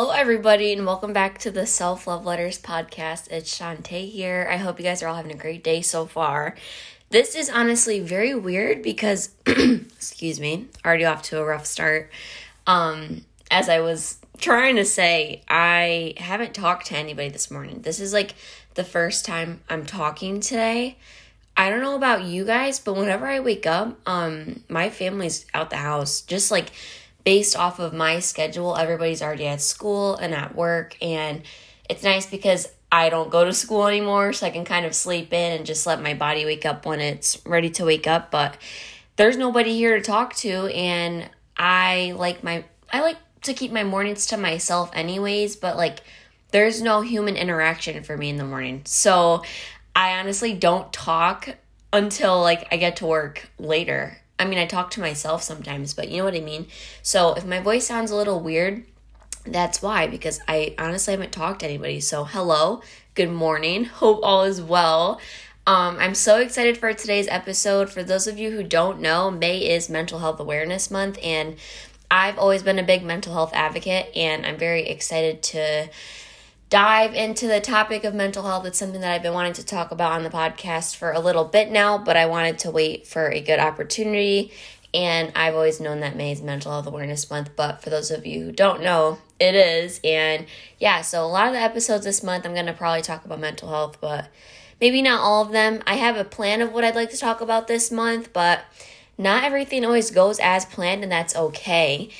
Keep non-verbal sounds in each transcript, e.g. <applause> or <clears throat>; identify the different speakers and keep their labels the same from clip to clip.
Speaker 1: Hello, everybody, and welcome back to the Self Love Letters podcast. It's Shontai here. I hope you guys are all having a great day so far. This is honestly very weird because, <clears throat> excuse me, already off to a rough start. Um, as I was trying to say, I haven't talked to anybody this morning. This is like the first time I'm talking today. I don't know about you guys, but whenever I wake up, um, my family's out the house. Just like based off of my schedule, everybody's already at school and at work, and it's nice because I don't go to school anymore, so I can kind of sleep in and just let my body wake up when it's ready to wake up. But there's nobody here to talk to, and I like my I like to keep my mornings to myself anyways, but like there's no human interaction for me in the morning. So I honestly don't talk until like I get to work later. I mean, I talk to myself sometimes, but you know what I mean? So if my voice sounds a little weird, that's why, because I honestly haven't talked to anybody. So, hello, good morning. <laughs> Hope all is well. Um, I'm so excited for today's episode. For those of you who don't know, May is Mental Health Awareness Month, and I've always been a big mental health advocate, and I'm very excited to dive into the topic of mental health. It's something that I've been wanting to talk about on the podcast for a little bit now, but I wanted to wait for a good opportunity. And I've always known that May is Mental Health Awareness Month, but for those of you who don't know, it is. And yeah, so a lot of the episodes this month, I'm going to probably talk about mental health, but maybe not all of them. I have a plan of what I'd like to talk about this month, but not everything always goes as planned, and that's okay.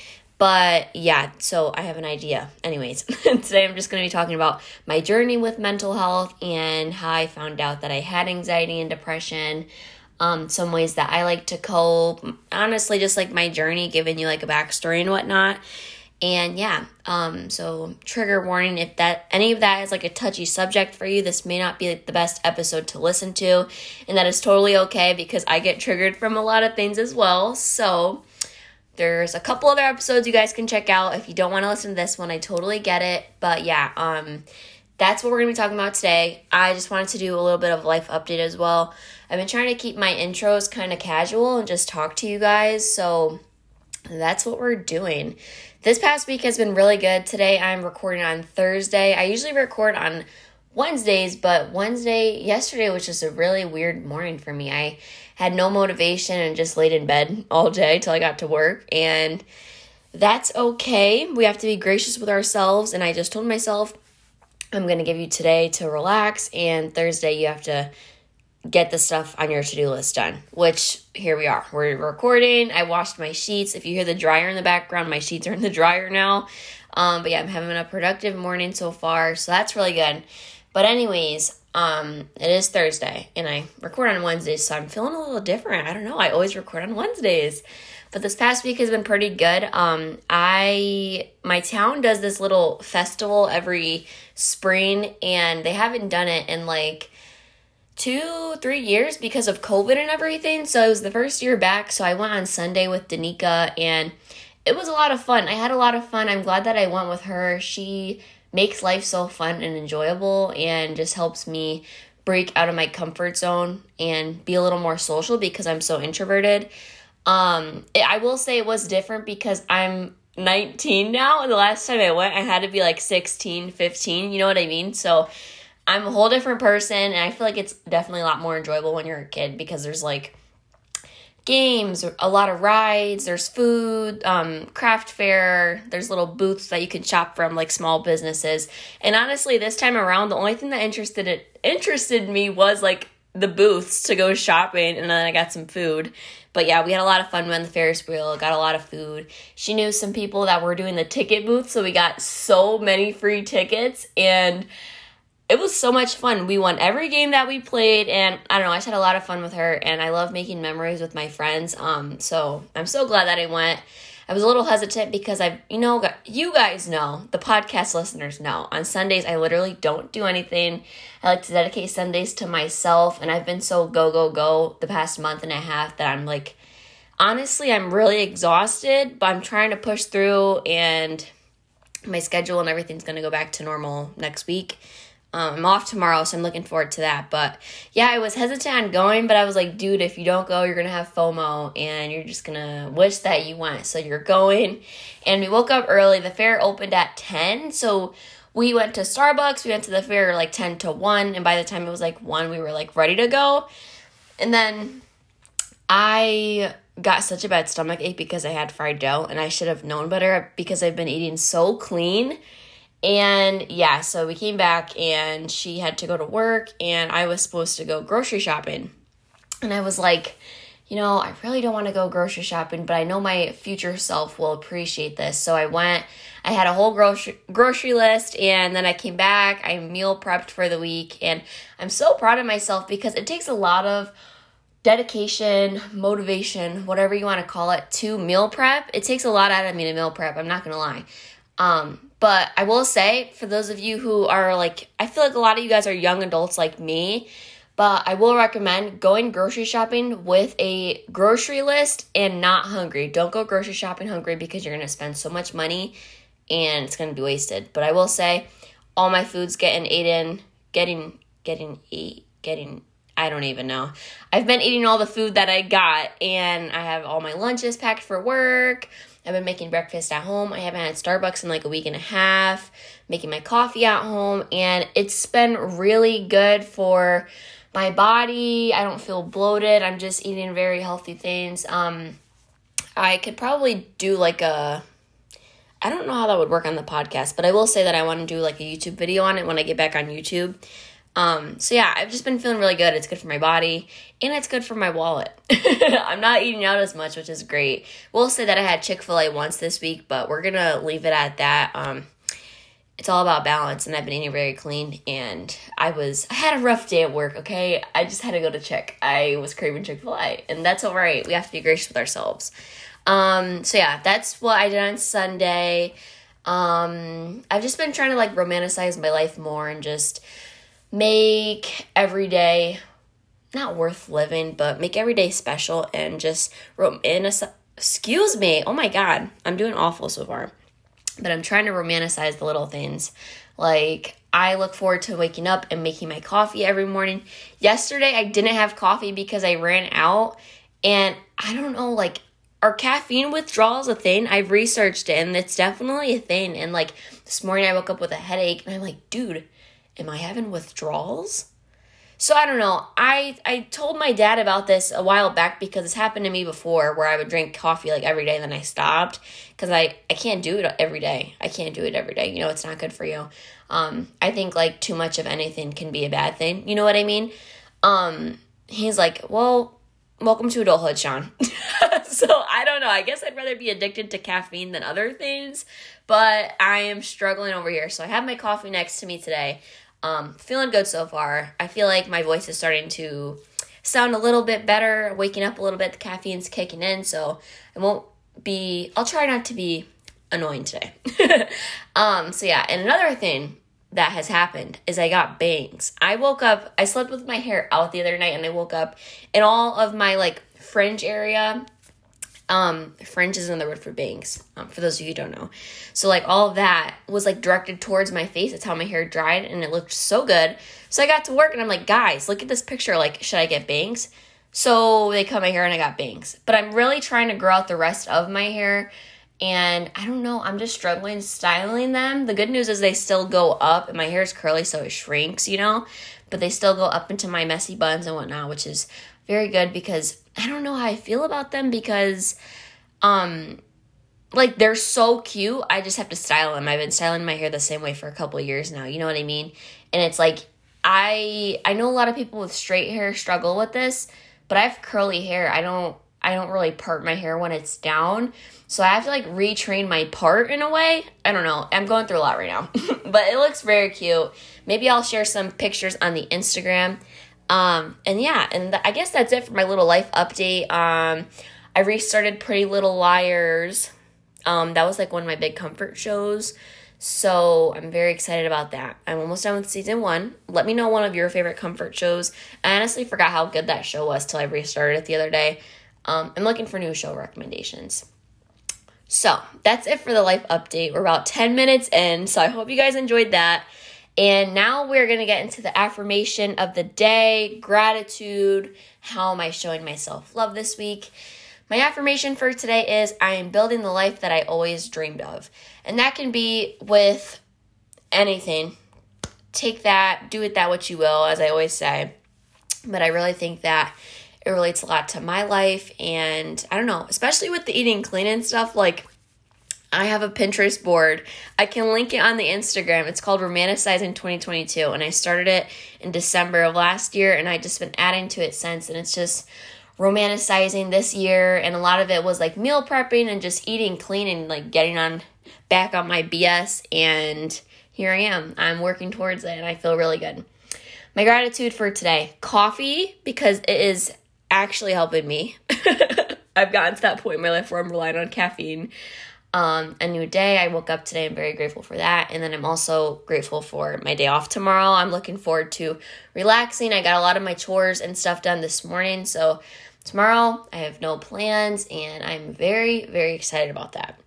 Speaker 1: But yeah, so I have an idea. Anyways, <laughs> today I'm just going to be talking about my journey with mental health and how I found out that I had anxiety and depression. Um, some ways that I like to cope. Honestly, just like my journey, giving you like a backstory and whatnot. And yeah, um, so trigger warning if that any of that is like a touchy subject for you, this may not be like, the best episode to listen to, and that is totally okay because I get triggered from a lot of things as well. So there's a couple other episodes you guys can check out. If you don't want to listen to this one, I totally get it. But yeah, um, that's what we're gonna be talking about today. I just wanted to do a little bit of life update as well. I've been trying to keep my intros kind of casual and just talk to you guys. So that's what we're doing. This past week has been really good. Today I'm recording on Thursday. I usually record on Wednesdays, but Wednesday, yesterday was just a really weird morning for me. I had no motivation and just laid in bed all day till I got to work. And that's okay. We have to be gracious with ourselves. And I just told myself, I'm going to give you today to relax, and Thursday, you have to get the stuff on your to do list done. Which here we are. We're recording. I washed my sheets. If you hear the dryer in the background, my sheets are in the dryer now. Um, but yeah, I'm having a productive morning so far, so that's really good. But anyways, um, it is Thursday and I record on Wednesdays, so I'm feeling a little different. I don't know. I always record on Wednesdays. But this past week has been pretty good. Um, I my town does this little festival every spring and they haven't done it in like two, three years because of COVID and everything. So it was the first year back. So I went on Sunday with Danica and it was a lot of fun. I had a lot of fun. I'm glad that I went with her. She makes life so fun and enjoyable and just helps me break out of my comfort zone and be a little more social because I'm so introverted. Um, I will say it was different because I'm 19 now. And the last time I went, I had to be like 16, 15. You know what I mean? So I'm a whole different person. And I feel like it's definitely a lot more enjoyable when you're a kid because there's like games, a lot of rides, there's food, um, craft fair, there's little booths that you can shop from, like small businesses. And honestly, this time around, the only thing that interested it interested me was like the booths to go shopping, and then I got some food. But yeah, we had a lot of fun on the Ferris wheel, got a lot of food. She knew some people that were doing the ticket booth, so we got so many free tickets and it was so much fun. We won every game that we played, and I don't know, I just had a lot of fun with her, and I love making memories with my friends. Um, so I'm so glad that I went. I was a little hesitant because I've, you know, you guys know, the podcast listeners know. On Sundays, I literally don't do anything. I like to dedicate Sundays to myself, and I've been so go, go, go the past month and a half that I'm like, honestly, I'm really exhausted, but I'm trying to push through, and my schedule and everything's gonna go back to normal next week. Um, I'm off tomorrow, so I'm looking forward to that. But yeah, I was hesitant on going, but I was like, dude, if you don't go, you're gonna have FOMO and you're just gonna wish that you went. So you're going. And we woke up early. The fair opened at 10, so we went to Starbucks. We went to the fair like 10 to 1, and by the time it was like 1, we were like ready to go. And then I got such a bad stomach ache because I had fried dough, and I should have known better because I've been eating so clean and yeah, so we came back and she had to go to work and I was supposed to go grocery shopping. And I was like, you know, I really don't want to go grocery shopping, but I know my future self will appreciate this. So I went, I had a whole grocery grocery list and then I came back, I meal prepped for the week and I'm so proud of myself because it takes a lot of dedication, motivation, whatever you want to call it, to meal prep. It takes a lot out of me to meal prep, I'm not going to lie. Um, but I will say, for those of you who are like, I feel like a lot of you guys are young adults like me, but I will recommend going grocery shopping with a grocery list and not hungry. Don't go grocery shopping hungry because you're going to spend so much money and it's going to be wasted. But I will say, all my food's getting eaten, getting, getting, eat, getting, I don't even know. I've been eating all the food that I got and I have all my lunches packed for work. I've been making breakfast at home. I haven't had Starbucks in like a week and a half, making my coffee at home, and it's been really good for my body. I don't feel bloated. I'm just eating very healthy things. Um I could probably do like a I don't know how that would work on the podcast, but I will say that I want to do like a YouTube video on it when I get back on YouTube. Um, so yeah, I've just been feeling really good. It's good for my body and it's good for my wallet. <laughs> I'm not eating out as much, which is great. We'll say that I had Chick fil A once this week, but we're gonna leave it at that. Um, it's all about balance, and I've been eating very clean. And I was, I had a rough day at work, okay? I just had to go to Chick. I was craving Chick fil A, and that's all right. We have to be gracious with ourselves. Um, so yeah, that's what I did on Sunday. Um, I've just been trying to like romanticize my life more and just make every day not worth living, but make every day special and just a excuse me. Oh my god, I'm doing awful so far. But I'm trying to romanticize the little things. Like I look forward to waking up and making my coffee every morning. Yesterday I didn't have coffee because I ran out and I don't know like are caffeine withdrawals a thing? I've researched it and it's definitely a thing. And like this morning I woke up with a headache and I'm like, dude, am I having withdrawals? So I don't know. I I told my dad about this a while back because it's happened to me before where I would drink coffee like every day and then I stopped cuz I I can't do it every day. I can't do it every day. You know, it's not good for you. Um I think like too much of anything can be a bad thing. You know what I mean? Um he's like, "Well, welcome to adulthood, Sean." <laughs> so I don't know. I guess I'd rather be addicted to caffeine than other things, but I am struggling over here. So I have my coffee next to me today. Um, feeling good so far. I feel like my voice is starting to sound a little bit better, waking up a little bit. The caffeine's kicking in, so I won't be. I'll try not to be annoying today. <laughs> um, so yeah, and another thing that has happened is I got bangs. I woke up. I slept with my hair out the other night, and I woke up, and all of my like fringe area um, fringe is another word for bangs, um, for those of you who don't know. So, like, all that was like directed towards my face. That's how my hair dried, and it looked so good. So, I got to work, and I'm like, guys, look at this picture. Like, should I get bangs? So, they cut my hair, and I got bangs. But I'm really trying to grow out the rest of my hair, and I don't know, I'm just struggling styling them. The good news is they still go up, and my hair is curly, so it shrinks, you know, but they still go up into my messy buns and whatnot, which is very good because I don't know how I feel about them because um like they're so cute. I just have to style them. I've been styling my hair the same way for a couple years now. You know what I mean? And it's like I I know a lot of people with straight hair struggle with this, but I have curly hair. I don't I don't really part my hair when it's down. So I have to like retrain my part in a way. I don't know. I'm going through a lot right now. <laughs> but it looks very cute. Maybe I'll share some pictures on the Instagram. Um, and yeah, and I guess that's it for my little life update. Um, I restarted Pretty Little Liars. Um, that was like one of my big comfort shows. So I'm very excited about that. I'm almost done with season one. Let me know one of your favorite comfort shows. I honestly forgot how good that show was till I restarted it the other day. Um, I'm looking for new show recommendations. So that's it for the life update. We're about 10 minutes in, so I hope you guys enjoyed that. And now we're going to get into the affirmation of the day, gratitude. How am I showing myself love this week? My affirmation for today is I am building the life that I always dreamed of. And that can be with anything. Take that, do it that what you will, as I always say. But I really think that it relates a lot to my life. And I don't know, especially with the eating clean and stuff, like I have a Pinterest board. I can link it on the Instagram. It's called Romanticizing 2022. And I started it in December of last year. And I just been adding to it since. And it's just romanticizing this year. And a lot of it was like meal prepping and just eating clean and like getting on back on my BS. And here I am. I'm working towards it. And I feel really good. My gratitude for today coffee, because it is actually helping me. <laughs> I've gotten to that point in my life where I'm relying on caffeine um, a new day. I woke up today. I'm very grateful for that. And then I'm also grateful for my day off tomorrow. I'm looking forward to relaxing. I got a lot of my chores and stuff done this morning. So tomorrow I have no plans and I'm very, very excited about that.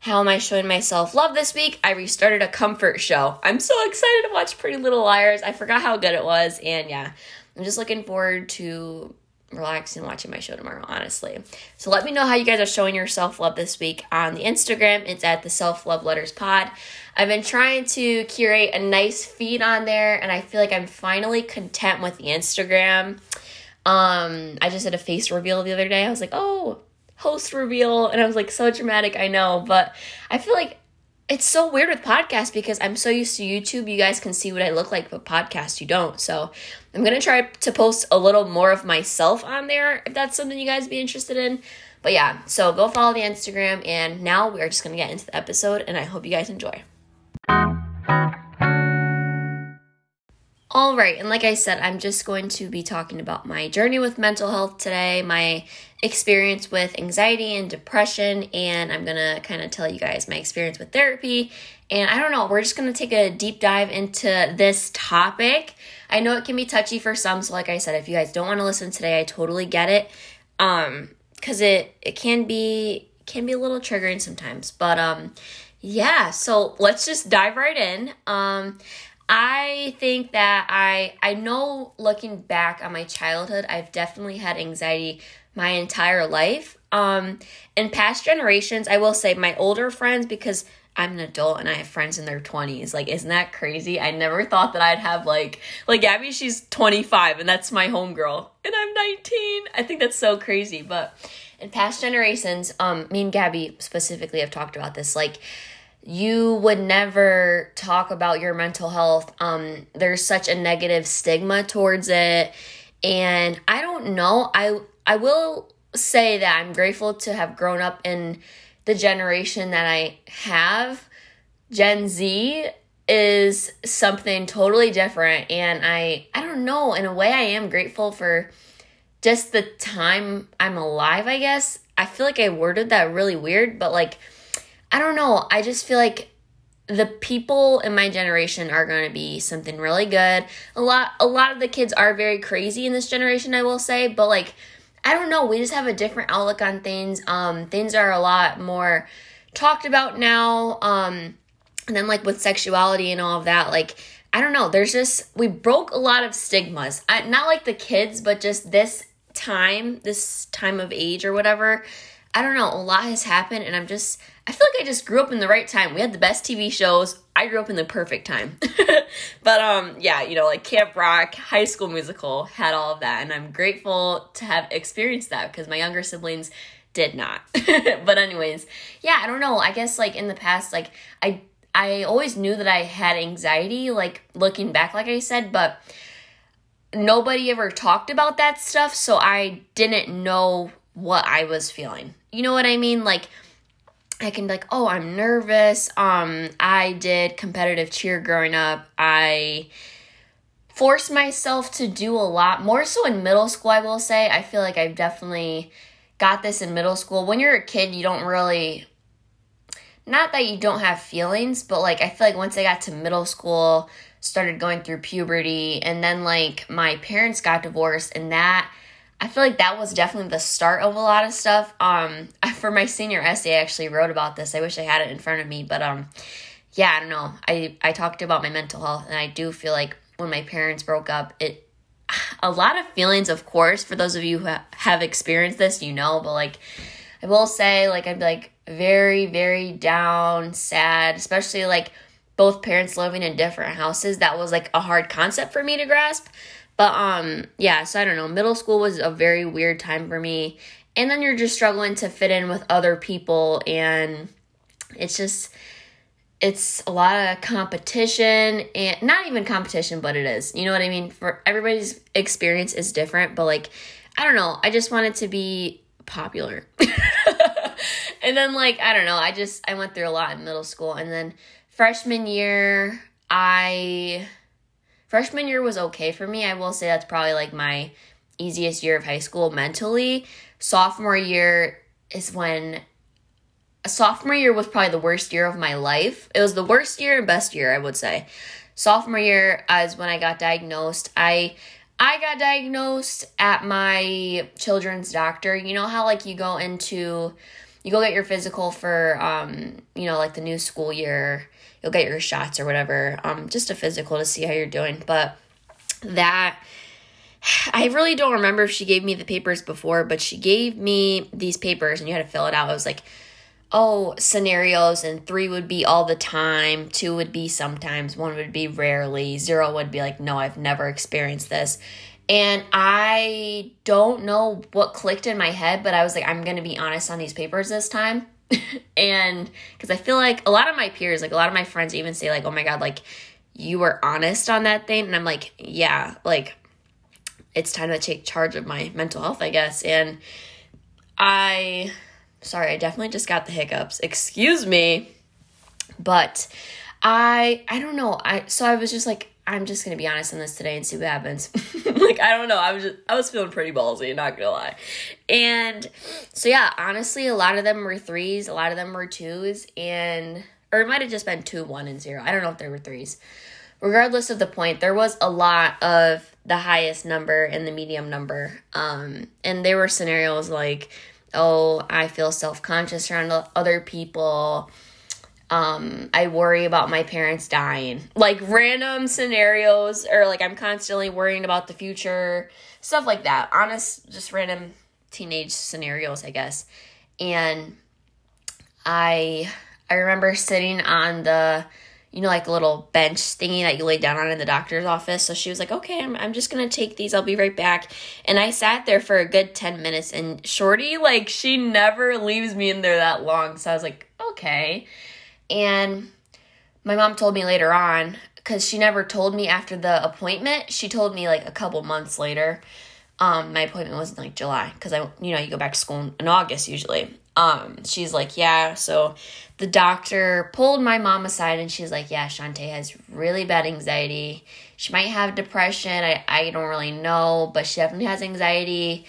Speaker 1: How am I showing myself love this week? I restarted a comfort show. I'm so excited to watch Pretty Little Liars. I forgot how good it was. And yeah, I'm just looking forward to relaxing watching my show tomorrow, honestly. So let me know how you guys are showing your self love this week on the Instagram. It's at the Self Love Letters Pod. I've been trying to curate a nice feed on there, and I feel like I'm finally content with the Instagram. Um, I just did a face reveal the other day. I was like, oh, host reveal, and I was like, so dramatic, I know, but I feel like it's so weird with podcasts because I'm so used to YouTube. You guys can see what I look like, but podcast you don't. So I'm gonna try to post a little more of myself on there if that's something you guys be interested in. But yeah, so go follow the Instagram, and now we are just gonna get into the episode, and I hope you guys enjoy. All right, and like I said, I'm just going to be talking about my journey with mental health today, my experience with anxiety and depression, and I'm gonna kind of tell you guys my experience with therapy. And I don't know, we're just gonna take a deep dive into this topic. I know it can be touchy for some, so like I said, if you guys don't want to listen today, I totally get it. Um, because it it can be can be a little triggering sometimes, but um, yeah. So let's just dive right in. Um, I think that I I know looking back on my childhood, I've definitely had anxiety my entire life. Um in past generations, I will say my older friends because I'm an adult and I have friends in their 20s. Like, isn't that crazy? I never thought that I'd have like like Gabby, she's 25 and that's my homegirl. And I'm 19. I think that's so crazy. But in past generations, um, me and Gabby specifically have talked about this. Like you would never talk about your mental health. Um, there's such a negative stigma towards it. And I don't know. I I will say that I'm grateful to have grown up in the generation that I have. Gen Z is something totally different and I I don't know, in a way I am grateful for just the time I'm alive, I guess. I feel like I worded that really weird, but like I don't know. I just feel like the people in my generation are going to be something really good. A lot a lot of the kids are very crazy in this generation, I will say, but like I don't know, we just have a different outlook on things. Um things are a lot more talked about now. Um and then like with sexuality and all of that, like I don't know, there's just we broke a lot of stigmas. I, not like the kids, but just this time, this time of age or whatever. I don't know, a lot has happened and I'm just I feel like I just grew up in the right time. We had the best TV shows. I grew up in the perfect time. <laughs> but um yeah, you know, like Camp Rock, High School Musical had all of that and I'm grateful to have experienced that because my younger siblings did not. <laughs> but anyways, yeah, I don't know. I guess like in the past like I I always knew that I had anxiety like looking back like I said, but nobody ever talked about that stuff, so I didn't know what I was feeling. You know what I mean? Like I can be like, oh, I'm nervous. Um, I did competitive cheer growing up. I forced myself to do a lot more so in middle school, I will say. I feel like I've definitely got this in middle school. When you're a kid, you don't really not that you don't have feelings, but like I feel like once I got to middle school, started going through puberty, and then like my parents got divorced, and that I feel like that was definitely the start of a lot of stuff. Um, <laughs> for my senior essay, I actually wrote about this. I wish I had it in front of me, but um, yeah, I don't know. I I talked about my mental health and I do feel like when my parents broke up, it <sighs> a lot of feelings, of course, for those of you who have experienced this, you know, but like I will say like be like very very down, sad, especially like both parents living in different houses. That was like a hard concept for me to grasp. But um yeah, so I don't know. Middle school was a very weird time for me. And then you're just struggling to fit in with other people and it's just it's a lot of competition and not even competition but it is. You know what i mean? For everybody's experience is different but like i don't know. I just wanted to be popular. <laughs> And then like i don't know. I just i went through a lot in middle school. And then freshman year i freshman year was okay for me i will say that's probably like my easiest year of high school mentally sophomore year is when sophomore year was probably the worst year of my life. It was the worst year and best year, I would say. Sophomore year is when I got diagnosed. I I got diagnosed at my children's doctor. You know how like you go into you go get your physical for um, you know, like the new school year. You'll get your shots or whatever. Um, just a physical to see how you're doing. But that <sighs> I really don't remember if she gave me the papers before, but she gave me these papers and you had to fill it out. I was like, oh, scenarios, and three would be all the time, two would be sometimes, one would be rarely, zero would be like, no, I've never experienced this. And I don't know what clicked in my head, but I was like, I'm going to be honest on these papers this time. <laughs> and because I feel like a lot of my peers, like a lot of my friends even say, like, oh my God, like you were honest on that thing. And I'm like, yeah, like it's time to take charge of my mental health, I guess. And I Sorry, I definitely just got the hiccups. Excuse me. But I I don't know. I so I was just like I'm just gonna be honest on this today and see what happens. <laughs> like I don't know. I was just I was feeling pretty ballsy, not gonna lie. And so yeah, honestly, a lot of them were threes, a lot of them were twos, and or it might have just been two, one, and zero. I don't know if there were threes. Regardless of the point, there was a lot of the highest number and the medium number. Um, and there were scenarios like oh, I feel self conscious around other people. Um, I worry about my parents dying. Like random scenarios, or like I'm constantly worrying about the future, stuff like that. Honest, just random teenage scenarios, I guess. And I I remember sitting on the you know, like a little bench thingy that you lay down on in the doctor's office. So she was like, okay, I'm, I'm just to take these. I'll be right back. And I sat there for a good 10 minutes and Shorty, like, she never leaves me in there that long. So I was like, okay. And my mom told me later on, because she never told me after the appointment, she told me like a couple months later. Um, my appointment was in like July because I, you know, you go back to school in August usually. Um, she's like, yeah. So the doctor pulled my mom aside and she's like, yeah, Shontai has really bad anxiety. She might have depression. I, I don't really know, but she definitely has anxiety.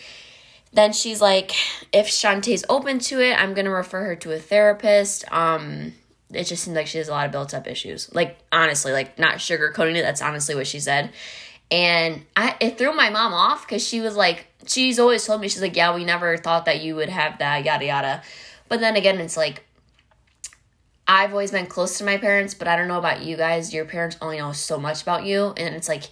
Speaker 1: Then she's like, if Shontai's open to it, I'm gonna refer her to a therapist. Um, it just seems like she has a lot of built up issues. Like honestly, like not sugarcoating it. That's honestly what she said. And I it threw my mom off because she was like, she's always told me, she's like, yeah, we never thought that you would have that, yada, yada. But then again, it's like, I've always been close to my parents, but I don't know about you guys. Your parents only know so much about you. And it's like,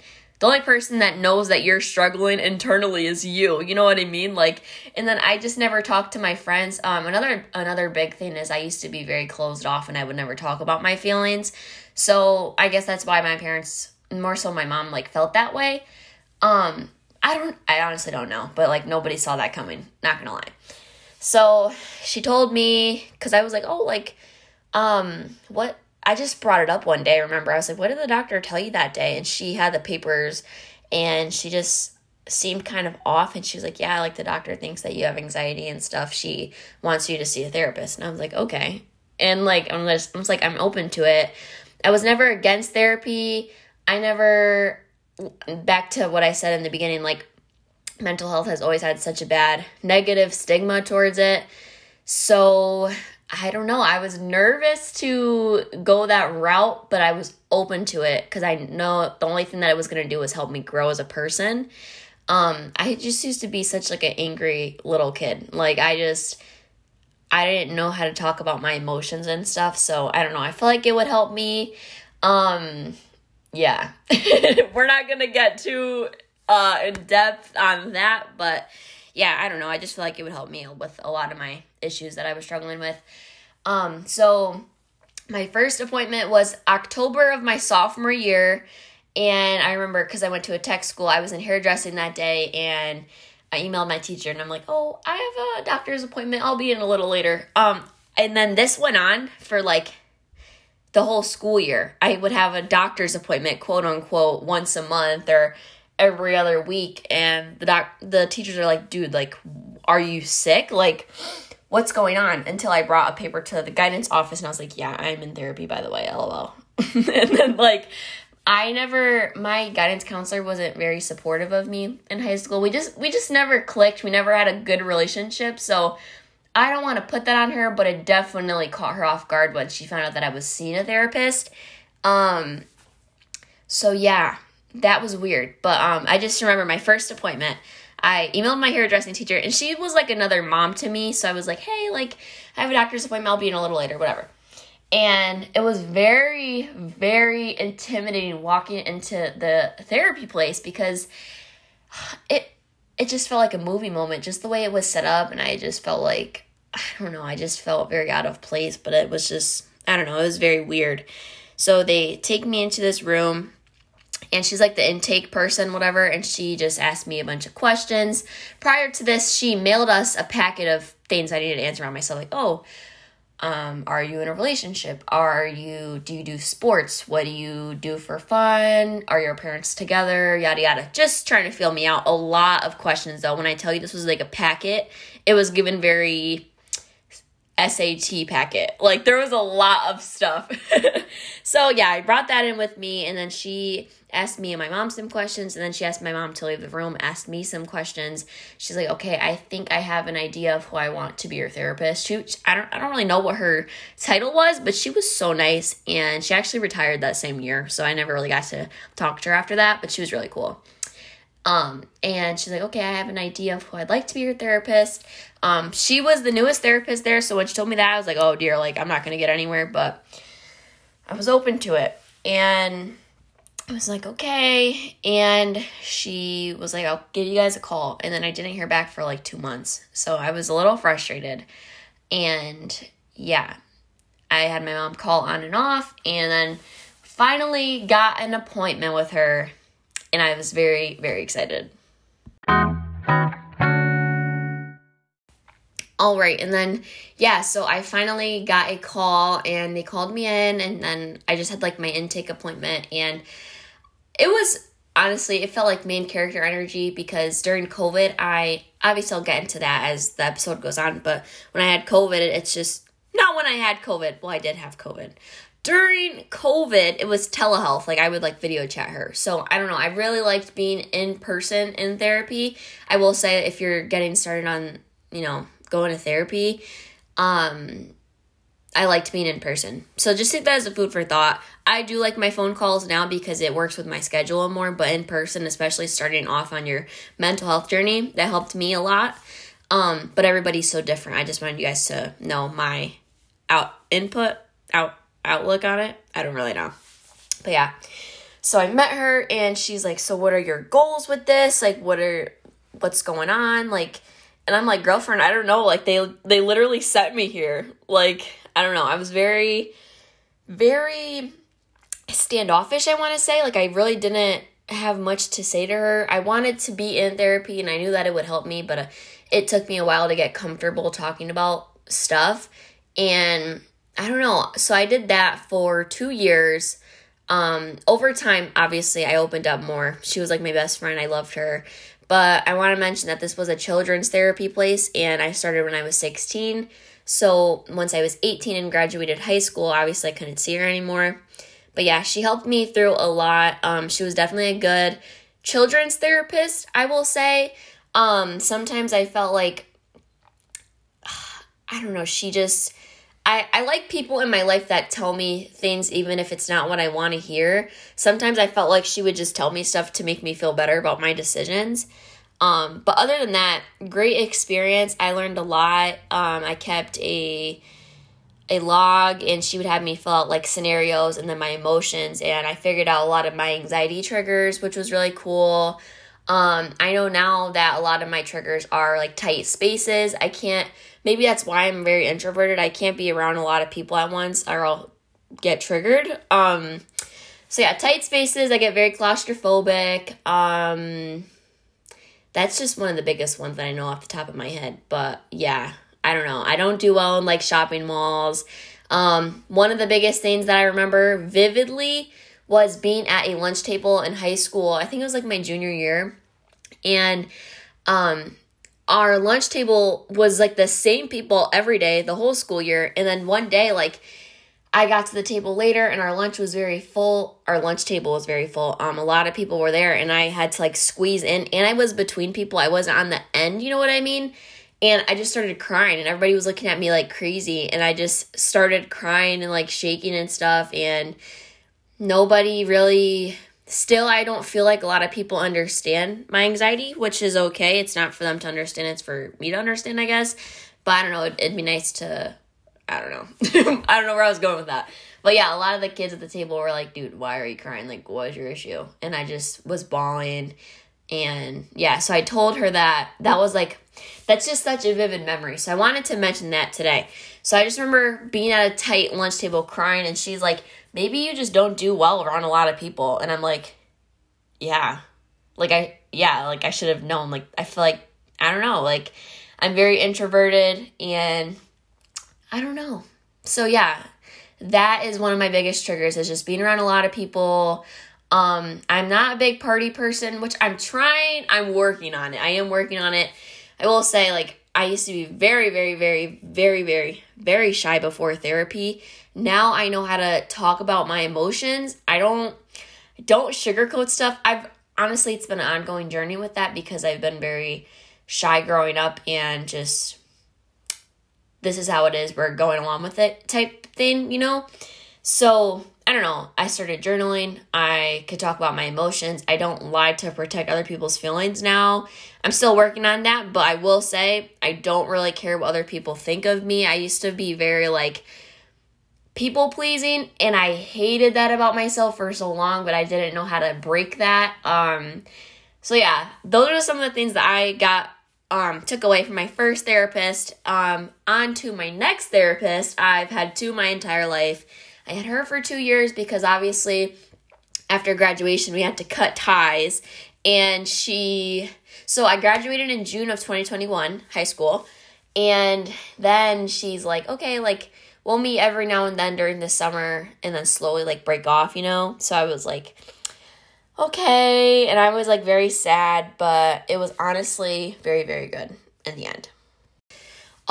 Speaker 1: the only person that knows that you're struggling internally is you. You know what I mean? Like, and then I just never talked to my friends. Um, another another big thing is I used to be very closed off and I would never talk about my feelings. So I guess that's why my parents, more so my mom, like felt that way. Um, I don't I honestly don't know, but like nobody saw that coming, not gonna lie. So she told me because I was like, oh, like, um, what I just brought it up one day, remember? I was like, what did the doctor tell you that day? And she had the papers and she just seemed kind of off and she was like, Yeah, like the doctor thinks that you have anxiety and stuff. She wants you to see a therapist. And I was like, Okay. And like I'm just I was like, I'm open to it. I was never against therapy. I never back to what I said in the beginning, like mental health has always had such a bad negative stigma towards it. So I don't know. I was nervous to go that route, but I was open to it because I know the only thing that it was to do was help me grow as a person. Um, I just used to be such like an angry little kid. Like I just I didn't know how to talk about my emotions and stuff. So I don't know. I feel like it would help me. Um, yeah, <laughs> we're not gonna get too uh in depth on that, but yeah, I don't know. I just feel like it would help me with a lot of my issues that I was struggling with. Um, so my first appointment was October of my sophomore year. And I remember because I went to a tech school, I was in hairdressing that day and I emailed my teacher and I'm like, oh, I have a doctor's appointment. I'll be in a little later. Um, and then this went on for like the whole school year. I would have a doctor's appointment, quote unquote, once a month or every other week. And the doc, the teachers are like, dude, like, are you sick? Like, what's going on? Until I brought a paper to the guidance office and I was like, yeah, I'm in therapy, by the way, lol. <laughs> and then, like, I never my guidance counselor wasn't very supportive of me in high school. We just we just never clicked. We never had a good relationship. So I don't want to put that on her, but it definitely caught her off guard when she found out that I was seeing a therapist. Um so yeah, that was weird. But um I just remember my first appointment. I emailed my hairdressing teacher and she was like another mom to me. So I was like, "Hey, like I have a doctor's appointment. I'll be in a little later, whatever." and it was very very intimidating walking into the therapy place because it it just felt like a movie moment just the way it was set up and i just felt like i don't know i just felt very out of place but it was just i don't know it was very weird so they take me into this room and she's like the intake person whatever and she just asked me a bunch of questions prior to this she mailed us a packet of things i needed to answer on myself like oh um, are you in a relationship? Are you do you do sports? What do you do for fun? Are your parents together? Yada yada. Just trying to feel me out. A lot of questions though. When I tell you this was like a packet, it was given very SAT packet. Like there was a lot of stuff. <laughs> so yeah, I brought that in with me and then she asked me and my mom some questions and then she asked my mom to leave the room, asked me some questions. She's like, "Okay, I think I have an idea of who I want to be your therapist." She I don't I don't really know what her title was, but she was so nice and she actually retired that same year. So I never really got to talk to her after that, but she was really cool. Um, and she's like, okay, I have an idea of who I'd like to be your therapist. Um, she was the newest therapist there, so when she told me that, I was like, oh dear, like I'm not gonna get anywhere, but I was open to it. And I was like, okay. And she was like, I'll give you guys a call. And then I didn't hear back for like two months. So I was a little frustrated. And yeah, I had my mom call on and off, and then finally got an appointment with her. And I was very, very excited. all right and then yeah so i finally got a call and they called me in and then i just had like my intake appointment and it was honestly it felt like main character energy because during covid i obviously i'll get into that as the episode goes on but when i had covid it's just not when i had covid well i did have covid during covid it was telehealth like i would like video chat her so i don't know i really liked being in person in therapy i will say if you're getting started on you know going to therapy, um, I liked being in person. So just take that as a food for thought. I do like my phone calls now because it works with my schedule more, but in person, especially starting off on your mental health journey, that helped me a lot. Um, but everybody's so different. I just wanted you guys to know my out input, out outlook on it. I don't really know. But yeah. So I met her and she's like, "So what are your goals with this? Like what are what's going on? Like and I'm like, girlfriend, I don't know. Like they they literally sent me here. Like, I don't know. I was very, very standoffish, I want to say. Like I really didn't have much to say to her. I wanted to be in therapy and I knew that it would help me, but uh, it took me a while to get comfortable talking about stuff. And I don't know. So I did that for 2 years. Um over time, obviously, I opened up more. She was like my best friend. I loved her. But I want to mention that this was a children's therapy place and I started when I was 16. So once I was 18 and graduated high school, obviously I couldn't see her anymore. But yeah, she helped me through a lot. Um, she was definitely a good children's therapist, I will say. Um, sometimes I felt like, <sighs> I don't know, she just I, I like people in my life that tell me things even if it's not what I want to hear. Sometimes I felt like she would just tell me stuff to make me feel better about my decisions. Um, but other than that, great experience. I learned a lot. Um, I kept a a log and she would have me fill out like scenarios and then my emotions and I figured out a lot of my anxiety triggers, which was really cool. Um, I know now that a lot of my triggers are like tight spaces. I can't maybe that's why I'm very introverted. I can't be around a lot of people at once or I'll get triggered. Um, so yeah, tight spaces, I get very claustrophobic. Um, that's just one of the biggest ones that I know off the top of my head. But yeah, I don't know. I don't do well in like shopping malls. Um, one of the biggest things that I remember vividly was being at a lunch table in high school. I think it was like my junior year. And um, our lunch table was like the same people every day, the whole school year. And then one day, like, I got to the table later and our lunch was very full. Our lunch table was very full. Um, a lot of people were there and I had to like squeeze in and I was between people. I wasn't on the end, you know what I mean? And I just started crying and everybody was looking at me like crazy and I just started crying and like shaking and stuff and nobody really still I don't feel like a lot of people understand my anxiety, which is okay. It's not for them to understand, it's for me to understand, I guess. But I don't know, it'd, it'd be nice to I don't know. <laughs> I don't know where I was going with that. But yeah, a lot of the kids at the table were like, dude, why are you crying? Like, what is your issue? And I just was bawling. And yeah, so I told her that that was like, that's just such a vivid memory. So I wanted to mention that today. So I just remember being at a tight lunch table crying, and she's like, maybe you just don't do well around a lot of people. And I'm like, yeah. Like, I, yeah, like I should have known. Like, I feel like, I don't know, like, I'm very introverted and I don't know. So yeah, that is one of my biggest triggers is just being around a lot of people. Um, I'm not a big party person, which I'm trying, I'm working on it. I am working on it. I will say, like, I used to be very, very, very, very, very, very shy before therapy. Now I know how to talk about my emotions. I don't don't sugarcoat stuff. I've honestly it's been an ongoing journey with that because I've been very shy growing up and just this is how it is, we're going along with it type thing, you know? So, I don't know. I started journaling. I could talk about my emotions. I don't lie to protect other people's feelings now. I'm still working on that, but I will say I don't really care what other people think of me. I used to be very like people pleasing and I hated that about myself for so long, but I didn't know how to break that. Um so yeah, those are some of the things that I got um, took away from my first therapist um, on to my next therapist. I've had two my entire life. Had her for two years because obviously after graduation we had to cut ties. And she, so I graduated in June of 2021, high school. And then she's like, okay, like, we'll meet every now and then during the summer and then slowly like break off, you know? So I was like, okay. And I was like very sad, but it was honestly very, very good in the end.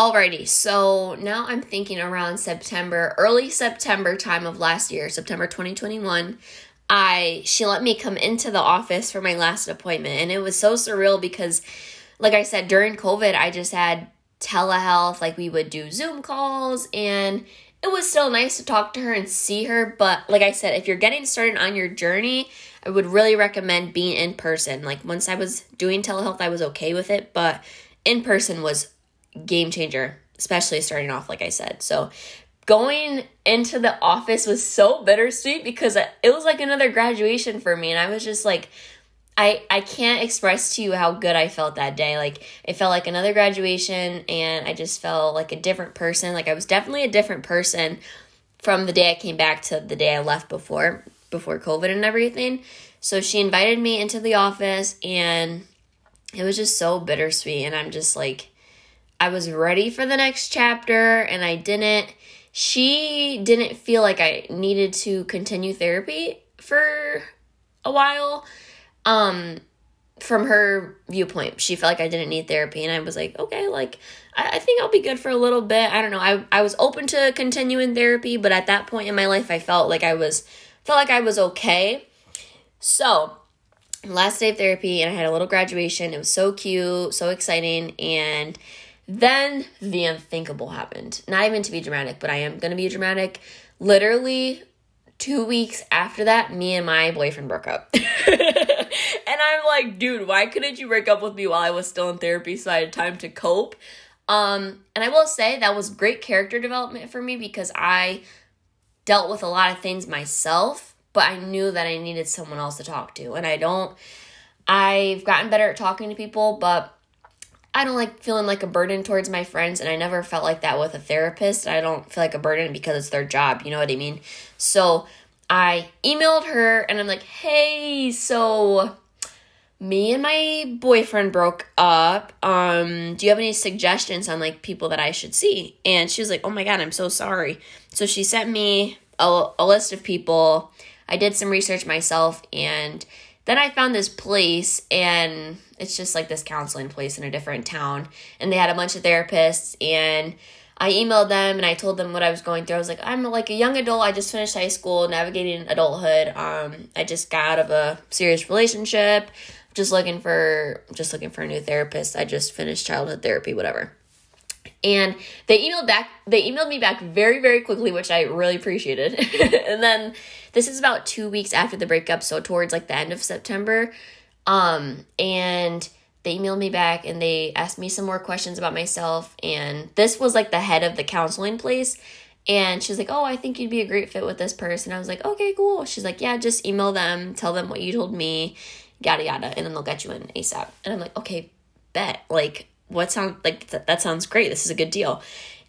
Speaker 1: Alrighty, so now I'm thinking around September, early September time of last year, September 2021. I she let me come into the office for my last appointment and it was so surreal because like I said during COVID I just had telehealth like we would do Zoom calls and it was still nice to talk to her and see her but like I said if you're getting started on your journey I would really recommend being in person. Like once I was doing telehealth, I was okay with it, but in person was game changer, especially starting off like I said. So going into the office was so bittersweet because it was like another graduation for me and I was just like I I can't express to you how good I felt that day. Like it felt like another graduation and I just felt like a different person. Like I was definitely a different person from the day I came back to the day I left before before COVID and everything. So she invited me into the office and it was just so bittersweet. And I'm just like, I was ready for the next chapter and I didn't. She didn't feel like I needed to continue therapy for a while. Um, from her viewpoint, she felt like I didn't need therapy, and I was like, okay, like I, I, think I'll be good for a little bit. I don't know. I I was open to continuing therapy, but at that point in my life, I felt like I was felt like I was okay. So, last day of therapy, and I had a little graduation. It was so cute, so exciting, and then the unthinkable happened. Not even to be dramatic, but I am gonna be dramatic. Literally, two weeks after that, me and my boyfriend broke up. <laughs> And I'm like, dude, why couldn't you break up with me while I was still in therapy so I had time to cope? Um, and I will say that was great character development for me because I dealt with a lot of things myself, but I knew that I needed someone else to talk to. And I don't, I've gotten better at talking to people, but I don't like feeling like a burden towards my friends, and I never felt like that with a therapist. I don't feel like a burden because it's their job, you know what I mean? So I emailed her and I'm like, hey, so me and my boyfriend broke up. Um, do you have any suggestions on like people that I should see? And she was like, Oh my god, I'm so sorry. So she sent me a, a list of people. I did some research myself and then I found this place and it's just like this counseling place in a different town. And they had a bunch of therapists and I emailed them and I told them what I was going through. I was like, I'm like a young adult. I just finished high school, navigating adulthood. Um, I just got out of a serious relationship just looking for just looking for a new therapist. I just finished childhood therapy, whatever. And they emailed back they emailed me back very, very quickly, which I really appreciated. <laughs> and then this is about two weeks after the breakup, so towards like the end of September. Um, and they emailed me back and they asked me some more questions about myself. And this was like the head of the counseling place. And she's like, Oh, I think you'd be a great fit with this person. I was like, Okay, cool. She's like, Yeah, just email them, tell them what you told me yada yada, and then they'll get you in ASAP. And I'm like, okay, bet. Like, what sound like th- that sounds great. This is a good deal.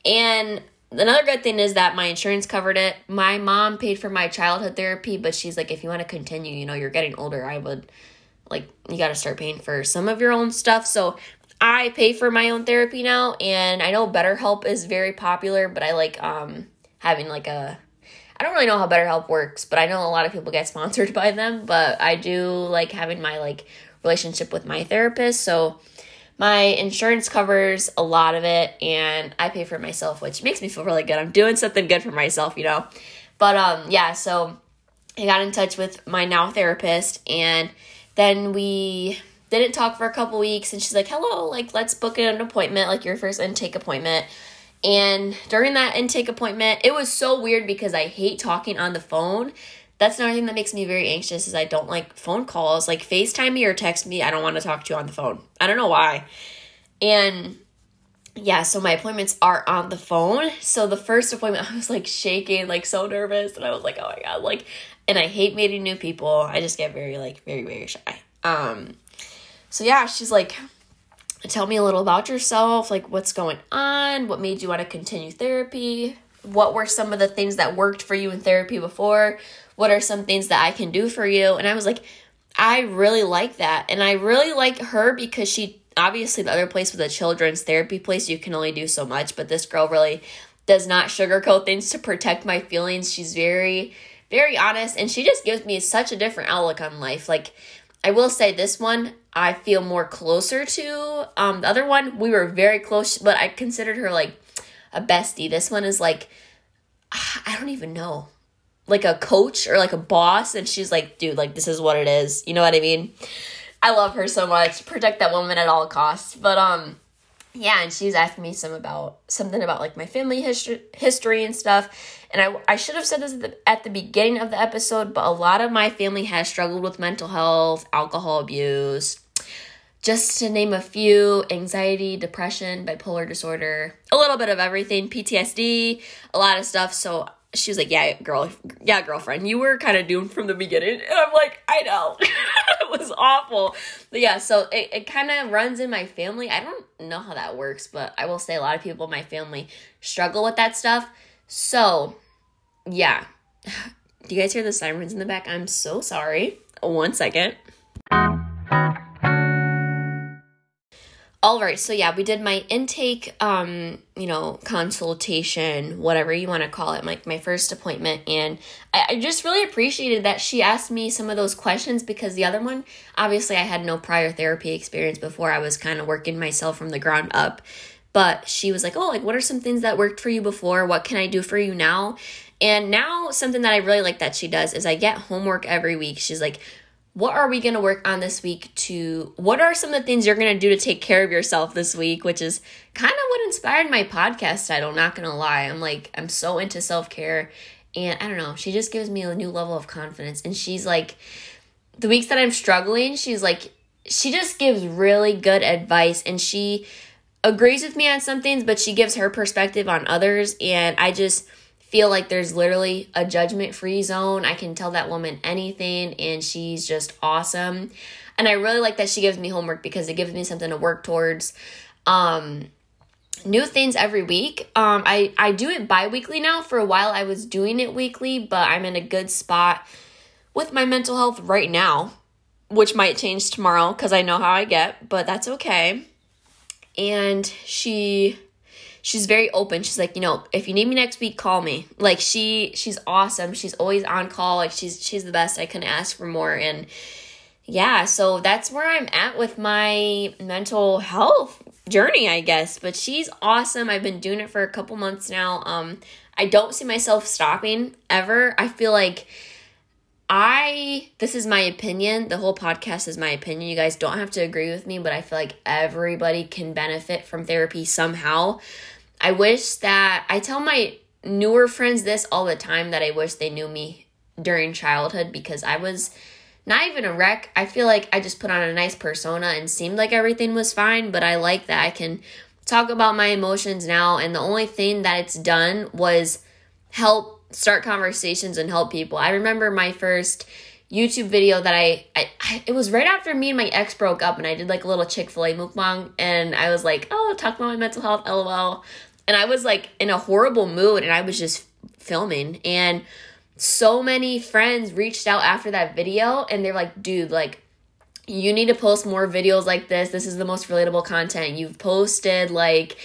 Speaker 1: And another good thing is that my insurance covered it. My mom paid for my childhood therapy, but she's like, if you want to continue, you know, you're getting older, I would like you got to start paying for some of your own stuff. So I pay for my own therapy now, and I know BetterHelp is very popular, but I like um having like a I don't really know how BetterHelp works, but I know a lot of people get sponsored <laughs> by them. But I do like having my like relationship with my therapist. So my insurance covers a lot of it and I pay for it myself, which makes me feel really good. I'm doing something good for myself, you know. But um yeah, so I got in touch with my now therapist and then we didn't talk for a couple weeks and she's like, "Hello, like let's book an appointment, like your first intake appointment." And during that intake appointment, it was so weird because I hate talking on the phone. That's another thing that makes me very anxious is I don't like phone calls. Like FaceTime me or text me, I don't want to talk to you on the phone. I don't know why. And yeah, so my appointments are on the phone. So the first appointment <laughs> I was like shaking, like so nervous, and I was like, "Oh my god, like and I hate meeting new people. I just get very like very very shy." Um so yeah, she's like tell me a little about yourself like what's going on? What made you want to continue therapy? What were some of the things that worked for you in therapy before? What are some things that i can do for you? And i was like i really like that. And i really like her because she obviously the other place was a children's therapy place you can only do so much but this girl really does not sugarcoat things to protect my feelings. She's very very honest and she just gives me such a different outlook on life like I will say this one I feel more closer to. Um, the other one we were very close, but I considered her like a bestie. This one is like <sighs> I don't even know, like a coach or like a boss, and she's like, dude, like this is what it is. You know what I mean? I love her so much. Protect that woman at all costs. But um, yeah, and she's asking me some about something about like my family history history and stuff. And I, I should have said this at the, at the beginning of the episode, but a lot of my family has struggled with mental health, alcohol abuse, just to name a few anxiety, depression, bipolar disorder, a little bit of everything, PTSD, a lot of stuff. So she was like, Yeah, girl, yeah, girlfriend, you were kind of doomed from the beginning. And I'm like, I know. <laughs> it was awful. But yeah, so it, it kind of runs in my family. I don't know how that works, but I will say a lot of people in my family struggle with that stuff. So yeah. <sighs> Do you guys hear the sirens in the back? I'm so sorry. One second. All right, so yeah, we did my intake, um, you know, consultation, whatever you want to call it, like my first appointment, and I, I just really appreciated that she asked me some of those questions because the other one, obviously, I had no prior therapy experience before. I was kind of working myself from the ground up, but she was like, "Oh, like what are some things that worked for you before? What can I do for you now?" And now something that I really like that she does is I get homework every week. She's like, what are we going to work on this week to what are some of the things you're going to do to take care of yourself this week which is kind of what inspired my podcast title not going to lie i'm like i'm so into self-care and i don't know she just gives me a new level of confidence and she's like the weeks that I'm struggling, she's like, she just gives really good advice and she agrees with me on some things, but she gives her perspective on others. And I just feel like there's literally a judgment free zone. I can tell that woman anything and she's just awesome. And I really like that she gives me homework because it gives me something to work towards. Um, new things every week. Um, I, I do it bi weekly now. For a while, I was doing it weekly, but I'm in a good spot with my mental health right now, which might change tomorrow because I know how I get, but that's okay. And she she's very open. She's like, you know, if you need me next week, call me. Like she she's awesome. She's always on call. Like she's she's the best. I couldn't ask for more. And yeah, so that's where I'm at with my mental health journey, I guess. But she's awesome. I've been doing it for a couple months now. Um, I don't see myself stopping ever. I feel like I this is my opinion. The whole podcast is my opinion. You guys don't have to agree with me, but I feel like everybody can benefit from therapy somehow. I wish that I tell my newer friends this all the time that I wish they knew me during childhood because I was not even a wreck. I feel like I just put on a nice persona and seemed like everything was fine, but I like that I can talk about my emotions now and the only thing that it's done was help start conversations and help people. I remember my first YouTube video that I, I, I, it was right after me and my ex broke up and I did like a little Chick-fil-A mukbang and I was like, oh, talk about my mental health, lol. And I was like in a horrible mood and I was just filming and so many friends reached out after that video and they're like, dude, like you need to post more videos like this. This is the most relatable content you've posted. Like,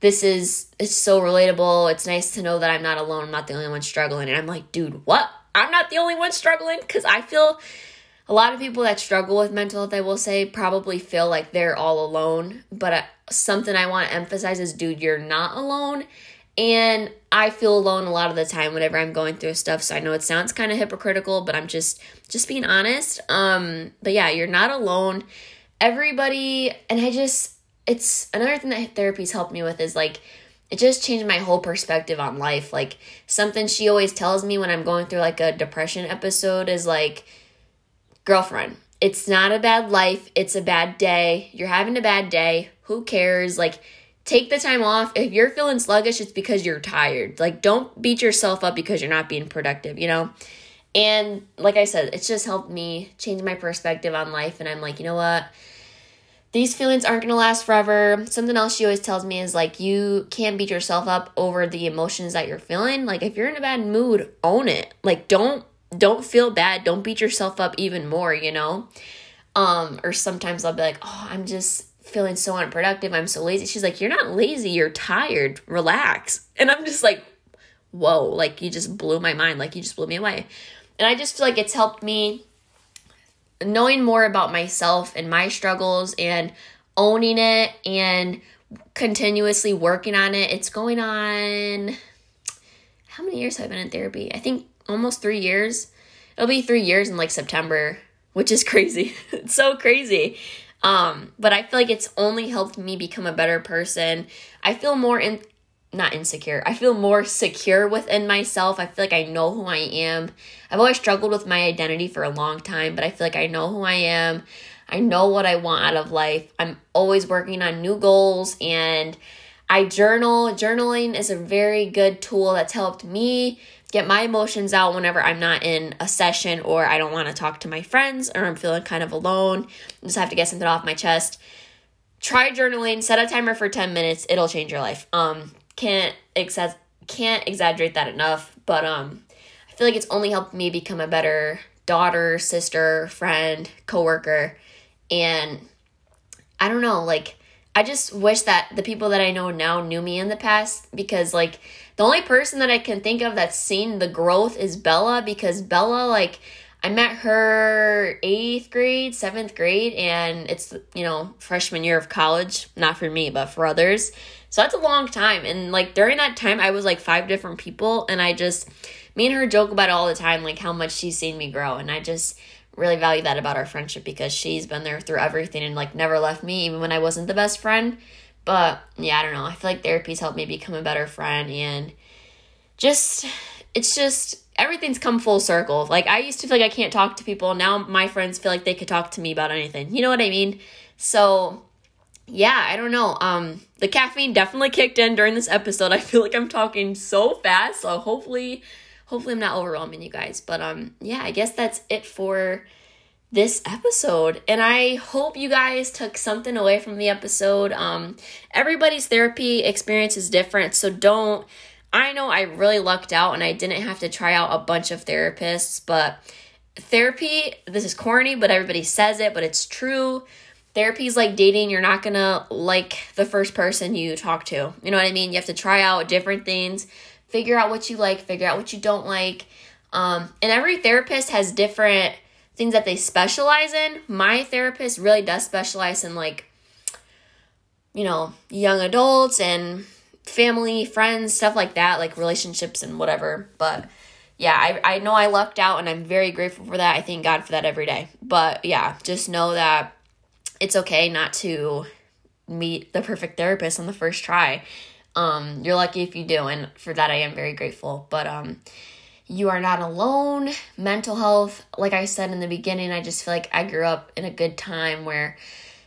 Speaker 1: this is it's so relatable. It's nice to know that I'm not alone. I'm not the only one struggling. And I'm like, dude, what? I'm not the only one struggling because I feel a lot of people that struggle with mental health, I will say, probably feel like they're all alone. But uh, something I want to emphasize is, dude, you're not alone. And I feel alone a lot of the time whenever I'm going through stuff. So I know it sounds kind of hypocritical, but I'm just just being honest. Um, but yeah, you're not alone. Everybody, and I just it's another thing that therapy's helped me with is like it just changed my whole perspective on life. Like something she always tells me when I'm going through like a depression episode is like, girlfriend, it's not a bad life, it's a bad day. You're having a bad day. Who cares? Like take the time off. If you're feeling sluggish, it's because you're tired. Like don't beat yourself up because you're not being productive, you know? And like I said, it's just helped me change my perspective on life and I'm like, you know what? these feelings aren't going to last forever. Something else she always tells me is like you can't beat yourself up over the emotions that you're feeling. Like if you're in a bad mood, own it. Like don't don't feel bad. Don't beat yourself up even more, you know? Um or sometimes I'll be like, "Oh, I'm just feeling so unproductive. I'm so lazy." She's like, "You're not lazy. You're tired. Relax." And I'm just like, "Whoa, like you just blew my mind. Like you just blew me away." And I just feel like it's helped me knowing more about myself and my struggles and owning it and continuously working on it. It's going on how many years have I been in therapy? I think almost three years. It'll be three years in like September, which is crazy. <laughs> it's so crazy. Um, but I feel like it's only helped me become a better person. I feel more in not insecure. I feel more secure within myself. I feel like I know who I am. I've always struggled with my identity for a long time, but I feel like I know who I am. I know what I want out of life. I'm always working on new goals and I journal. Journaling is a very good tool that's helped me get my emotions out whenever I'm not in a session or I don't want to talk to my friends or I'm feeling kind of alone. I just have to get something off my chest. Try journaling, set a timer for 10 minutes. It'll change your life. Um can't exa- can't exaggerate that enough, but um I feel like it's only helped me become a better daughter, sister, friend, coworker, and I don't know, like I just wish that the people that I know now knew me in the past because like the only person that I can think of that's seen the growth is Bella because Bella like I met her eighth grade, seventh grade, and it's you know freshman year of college. Not for me, but for others. So that's a long time. And like during that time, I was like five different people, and I just, me and her joke about it all the time, like how much she's seen me grow. And I just really value that about our friendship because she's been there through everything and like never left me, even when I wasn't the best friend. But yeah, I don't know. I feel like therapy's helped me become a better friend and just it's just everything's come full circle. Like I used to feel like I can't talk to people. Now my friends feel like they could talk to me about anything. You know what I mean? So yeah, I don't know. Um the caffeine definitely kicked in during this episode. <laughs> I feel like I'm talking so fast. So hopefully hopefully I'm not overwhelming you guys. But um yeah, I guess that's it for this episode and i hope you guys took something away from the episode um everybody's therapy experience is different so don't I know I really lucked out and I didn't have to try out a bunch of therapists, but therapy, this is corny, but everybody says it, but it's true. Therapy is like dating. You're not gonna like the first person you talk to. You know what I mean? You have to try out different things, figure out what you like, figure out what you don't like. Um, and every therapist has different things that they specialize in. My therapist really does specialize in like, you know, young adults and family, friends, stuff like that, like relationships and whatever. But yeah, I, I know I lucked out and I'm very grateful for that. I thank God for that every day. But yeah, just know that it's okay not to meet the perfect therapist on the first try. Um, you're lucky if you do, and for that I am very grateful. But um, you are not alone. Mental health, like I said in the beginning, I just feel like I grew up in a good time where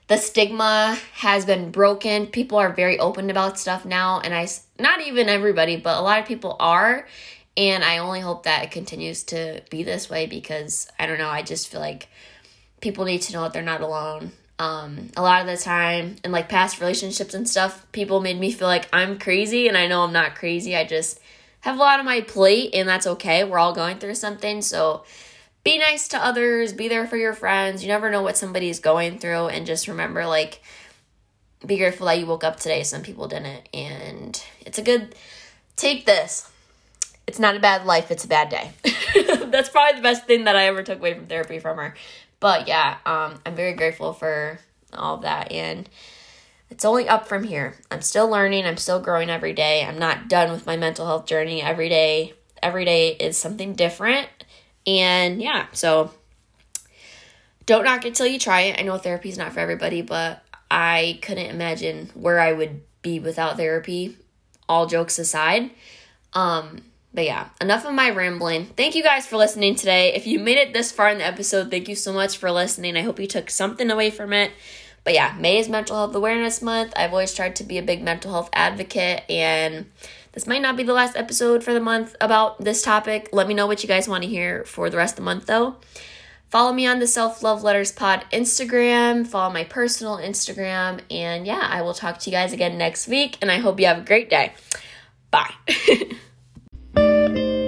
Speaker 1: the stigma has been broken. People are very open about stuff now, and I not even everybody, but a lot of people are. And I only hope that it continues to be this way because I don't know. I just feel like people need to know that they're not alone. Um, a lot of the time, in like past relationships and stuff, people made me feel like I'm crazy, and I know I'm not crazy. I just have a lot on my plate, and that's okay. We're all going through something, so be nice to others, be there for your friends. You never know what somebody's going through and just remember like be grateful that you woke up today. Some people didn't and it's a good take this. It's not a bad life, it's a bad day. <laughs> That's probably the best thing that I ever took away from therapy from her. But yeah, um, I'm very grateful for all of that and it's only up from here. I'm still learning, I'm still growing every day. I'm not done with my mental health journey. Every day, every day is something different and yeah, so don't knock it till you try it. I know therapy is not for everybody, but I couldn't imagine where I would be without therapy, all jokes aside. Um, but yeah, enough of my rambling. Thank you guys for listening today. If you made it this far in the episode, thank you so much for listening. I hope you took something away from it. But yeah, May is Mental Health Awareness Month. I've always tried to be a big mental health advocate and this might not be the last episode for the month about this topic. Let me know what you guys want to hear for the rest of the month, though. Follow me on the Self Love Letters Pod Instagram. Follow my personal Instagram. And yeah, I will talk to you guys again next week. And I hope you have a great day. Bye. <laughs>